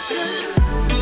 Música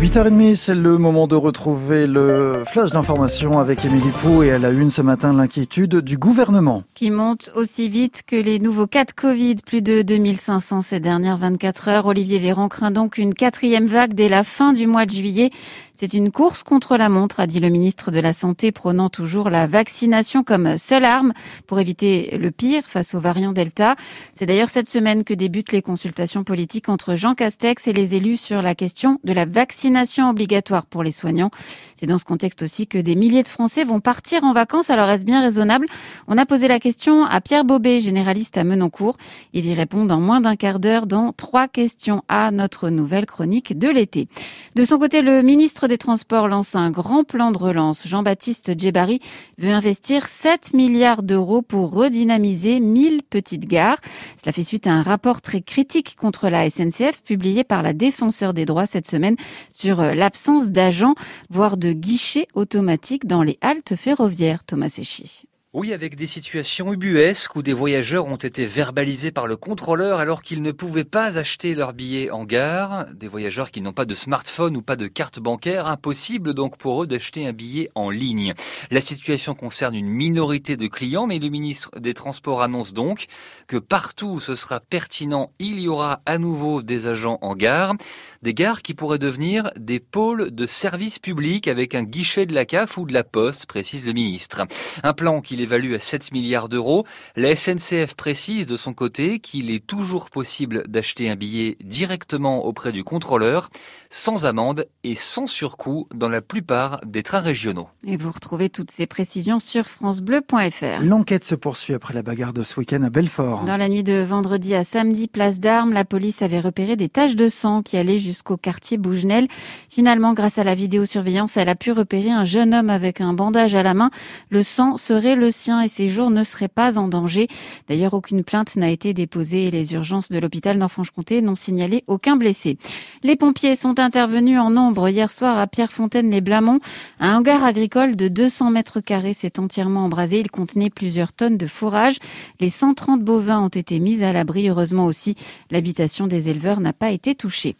8h30, c'est le moment de retrouver le flash d'information avec Émilie Pou et elle a une ce matin l'inquiétude du gouvernement. Qui monte aussi vite que les nouveaux cas de Covid, plus de 2500 ces dernières 24 heures. Olivier Véran craint donc une quatrième vague dès la fin du mois de juillet. C'est une course contre la montre, a dit le ministre de la Santé, prônant toujours la vaccination comme seule arme pour éviter le pire face aux variants Delta. C'est d'ailleurs cette semaine que débutent les consultations politiques entre Jean Castex et les élus sur la question de la vaccination obligatoire pour les soignants. C'est dans ce contexte aussi que des milliers de Français vont partir en vacances. Alors est-ce bien raisonnable? On a posé la question à Pierre Bobet, généraliste à Menoncourt. Il y répond dans moins d'un quart d'heure dans trois questions à notre nouvelle chronique de l'été. De son côté, le ministre des Transports lance un grand plan de relance. Jean-Baptiste Djebari veut investir 7 milliards d'euros pour redynamiser 1000 petites gares. Cela fait suite à un rapport très critique contre la SNCF publié par la défenseur des droits cette semaine sur euh, l'absence d'agents, voire de guichets automatiques dans les haltes ferroviaires. Thomas Séchier. Oui, avec des situations ubuesques où des voyageurs ont été verbalisés par le contrôleur alors qu'ils ne pouvaient pas acheter leur billet en gare. Des voyageurs qui n'ont pas de smartphone ou pas de carte bancaire. Impossible donc pour eux d'acheter un billet en ligne. La situation concerne une minorité de clients, mais le ministre des Transports annonce donc que partout où ce sera pertinent, il y aura à nouveau des agents en gare. Des gares qui pourraient devenir des pôles de services publics avec un guichet de la CAF ou de la Poste, précise le ministre. Un plan évalue à 7 milliards d'euros. La SNCF précise de son côté qu'il est toujours possible d'acheter un billet directement auprès du contrôleur, sans amende et sans surcoût dans la plupart des trains régionaux. Et vous retrouvez toutes ces précisions sur francebleu.fr. L'enquête se poursuit après la bagarre de ce week-end à Belfort. Dans la nuit de vendredi à samedi, place d'Armes, la police avait repéré des taches de sang qui allaient jusqu'au quartier Bougenel. Finalement, grâce à la vidéosurveillance, elle a pu repérer un jeune homme avec un bandage à la main. Le sang serait le sien et ses jours ne seraient pas en danger. D'ailleurs, aucune plainte n'a été déposée et les urgences de l'hôpital d'Enfranche-Comté n'ont signalé aucun blessé. Les pompiers sont intervenus en nombre hier soir à Pierrefontaine-les-Blamont. Un hangar agricole de 200 mètres carrés s'est entièrement embrasé. Il contenait plusieurs tonnes de fourrage. Les 130 bovins ont été mis à l'abri. Heureusement aussi, l'habitation des éleveurs n'a pas été touchée.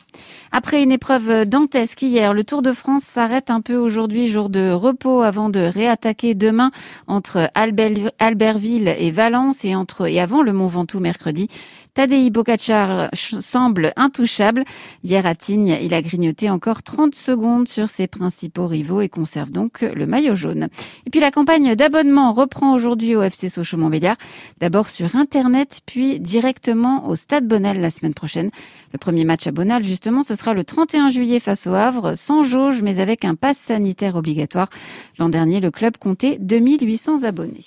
Après une épreuve dantesque hier, le Tour de France s'arrête un peu aujourd'hui, jour de repos avant de réattaquer demain entre Albertville et Valence et entre et avant le Mont Ventoux mercredi. Tadej Pogacar semble intouchable. Hier à Tignes, il a grignoté encore 30 secondes sur ses principaux rivaux et conserve donc le maillot jaune. Et puis la campagne d'abonnement reprend aujourd'hui au FC Sochaux-Montbéliard. D'abord sur Internet, puis directement au Stade Bonal la semaine prochaine. Le premier match à Bonal, justement, ce sera le 31 juillet face au Havre, sans jauge, mais avec un pass sanitaire obligatoire. L'an dernier, le club comptait 2800 abonnés.